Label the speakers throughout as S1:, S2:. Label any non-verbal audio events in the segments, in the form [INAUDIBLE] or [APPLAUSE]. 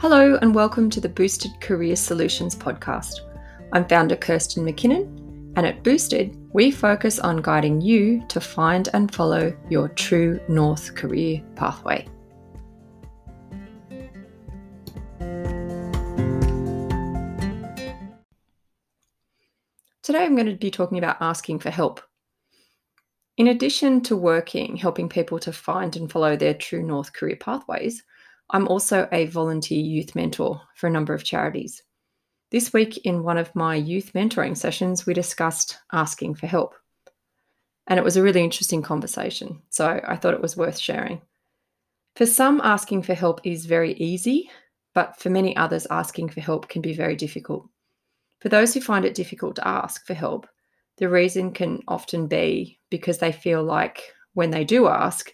S1: Hello, and welcome to the Boosted Career Solutions podcast. I'm founder Kirsten McKinnon, and at Boosted, we focus on guiding you to find and follow your true North career pathway. Today, I'm going to be talking about asking for help. In addition to working, helping people to find and follow their true North career pathways, I'm also a volunteer youth mentor for a number of charities. This week, in one of my youth mentoring sessions, we discussed asking for help. And it was a really interesting conversation, so I thought it was worth sharing. For some, asking for help is very easy, but for many others, asking for help can be very difficult. For those who find it difficult to ask for help, the reason can often be because they feel like when they do ask,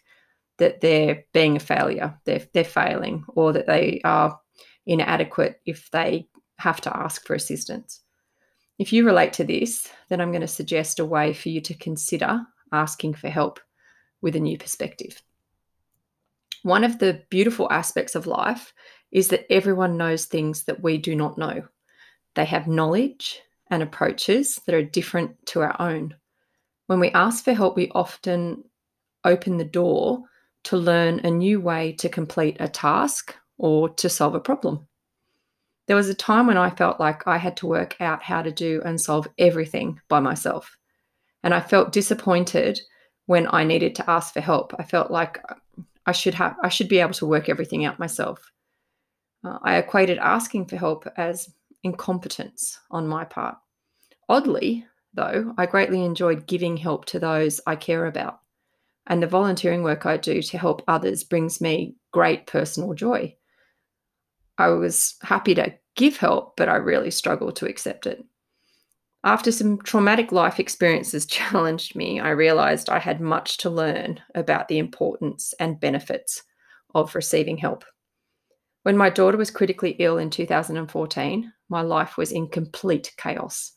S1: that they're being a failure, they're, they're failing, or that they are inadequate if they have to ask for assistance. If you relate to this, then I'm going to suggest a way for you to consider asking for help with a new perspective. One of the beautiful aspects of life is that everyone knows things that we do not know. They have knowledge and approaches that are different to our own. When we ask for help, we often open the door to learn a new way to complete a task or to solve a problem. There was a time when I felt like I had to work out how to do and solve everything by myself. And I felt disappointed when I needed to ask for help. I felt like I should have I should be able to work everything out myself. Uh, I equated asking for help as incompetence on my part. Oddly, though, I greatly enjoyed giving help to those I care about. And the volunteering work I do to help others brings me great personal joy. I was happy to give help, but I really struggled to accept it. After some traumatic life experiences [LAUGHS] challenged me, I realized I had much to learn about the importance and benefits of receiving help. When my daughter was critically ill in 2014, my life was in complete chaos.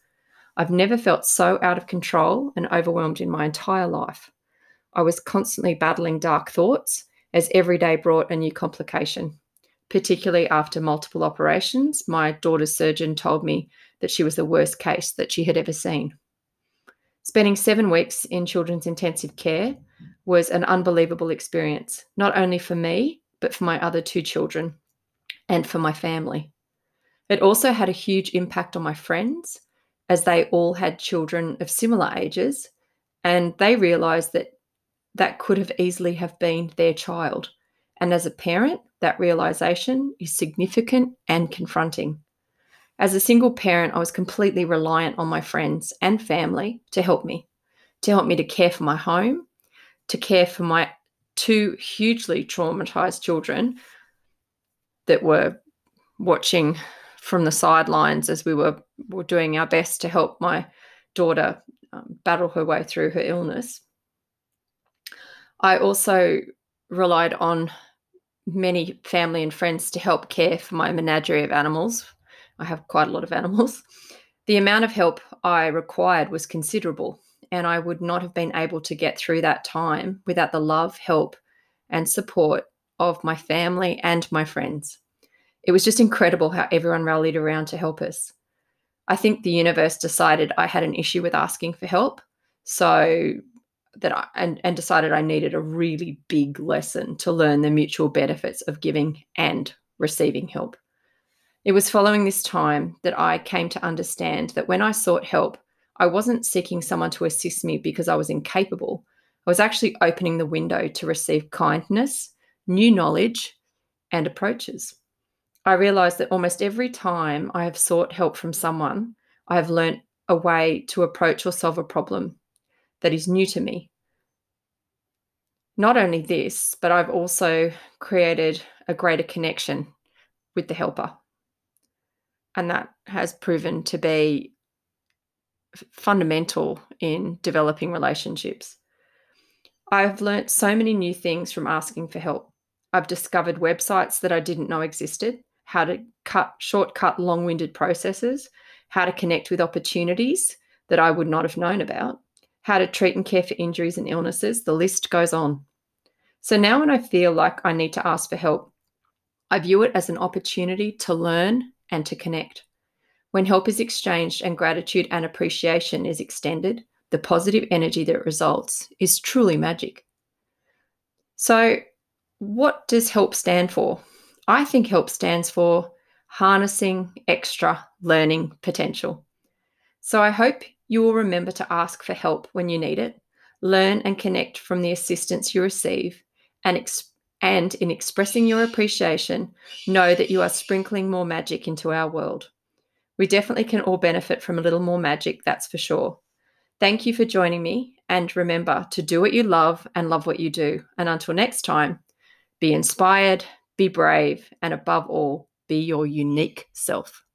S1: I've never felt so out of control and overwhelmed in my entire life. I was constantly battling dark thoughts as every day brought a new complication. Particularly after multiple operations, my daughter's surgeon told me that she was the worst case that she had ever seen. Spending seven weeks in children's intensive care was an unbelievable experience, not only for me, but for my other two children and for my family. It also had a huge impact on my friends, as they all had children of similar ages, and they realized that that could have easily have been their child. And as a parent, that realization is significant and confronting. As a single parent, I was completely reliant on my friends and family to help me, to help me to care for my home, to care for my two hugely traumatized children that were watching from the sidelines as we were, were doing our best to help my daughter um, battle her way through her illness. I also relied on many family and friends to help care for my menagerie of animals. I have quite a lot of animals. The amount of help I required was considerable, and I would not have been able to get through that time without the love, help, and support of my family and my friends. It was just incredible how everyone rallied around to help us. I think the universe decided I had an issue with asking for help. So that I and, and decided I needed a really big lesson to learn the mutual benefits of giving and receiving help. It was following this time that I came to understand that when I sought help, I wasn't seeking someone to assist me because I was incapable. I was actually opening the window to receive kindness, new knowledge, and approaches. I realized that almost every time I have sought help from someone, I have learnt a way to approach or solve a problem that is new to me. Not only this, but I've also created a greater connection with the helper. And that has proven to be fundamental in developing relationships. I've learnt so many new things from asking for help. I've discovered websites that I didn't know existed, how to cut shortcut long-winded processes, how to connect with opportunities that I would not have known about how to treat and care for injuries and illnesses. The list goes on. So now, when I feel like I need to ask for help, I view it as an opportunity to learn and to connect. When help is exchanged and gratitude and appreciation is extended, the positive energy that results is truly magic. So, what does HELP stand for? I think HELP stands for harnessing extra learning potential. So, I hope you will remember to ask for help when you need it, learn and connect from the assistance you receive, and, ex- and in expressing your appreciation, know that you are sprinkling more magic into our world. We definitely can all benefit from a little more magic, that's for sure. Thank you for joining me. And remember to do what you love and love what you do. And until next time, be inspired, be brave, and above all, be your unique self.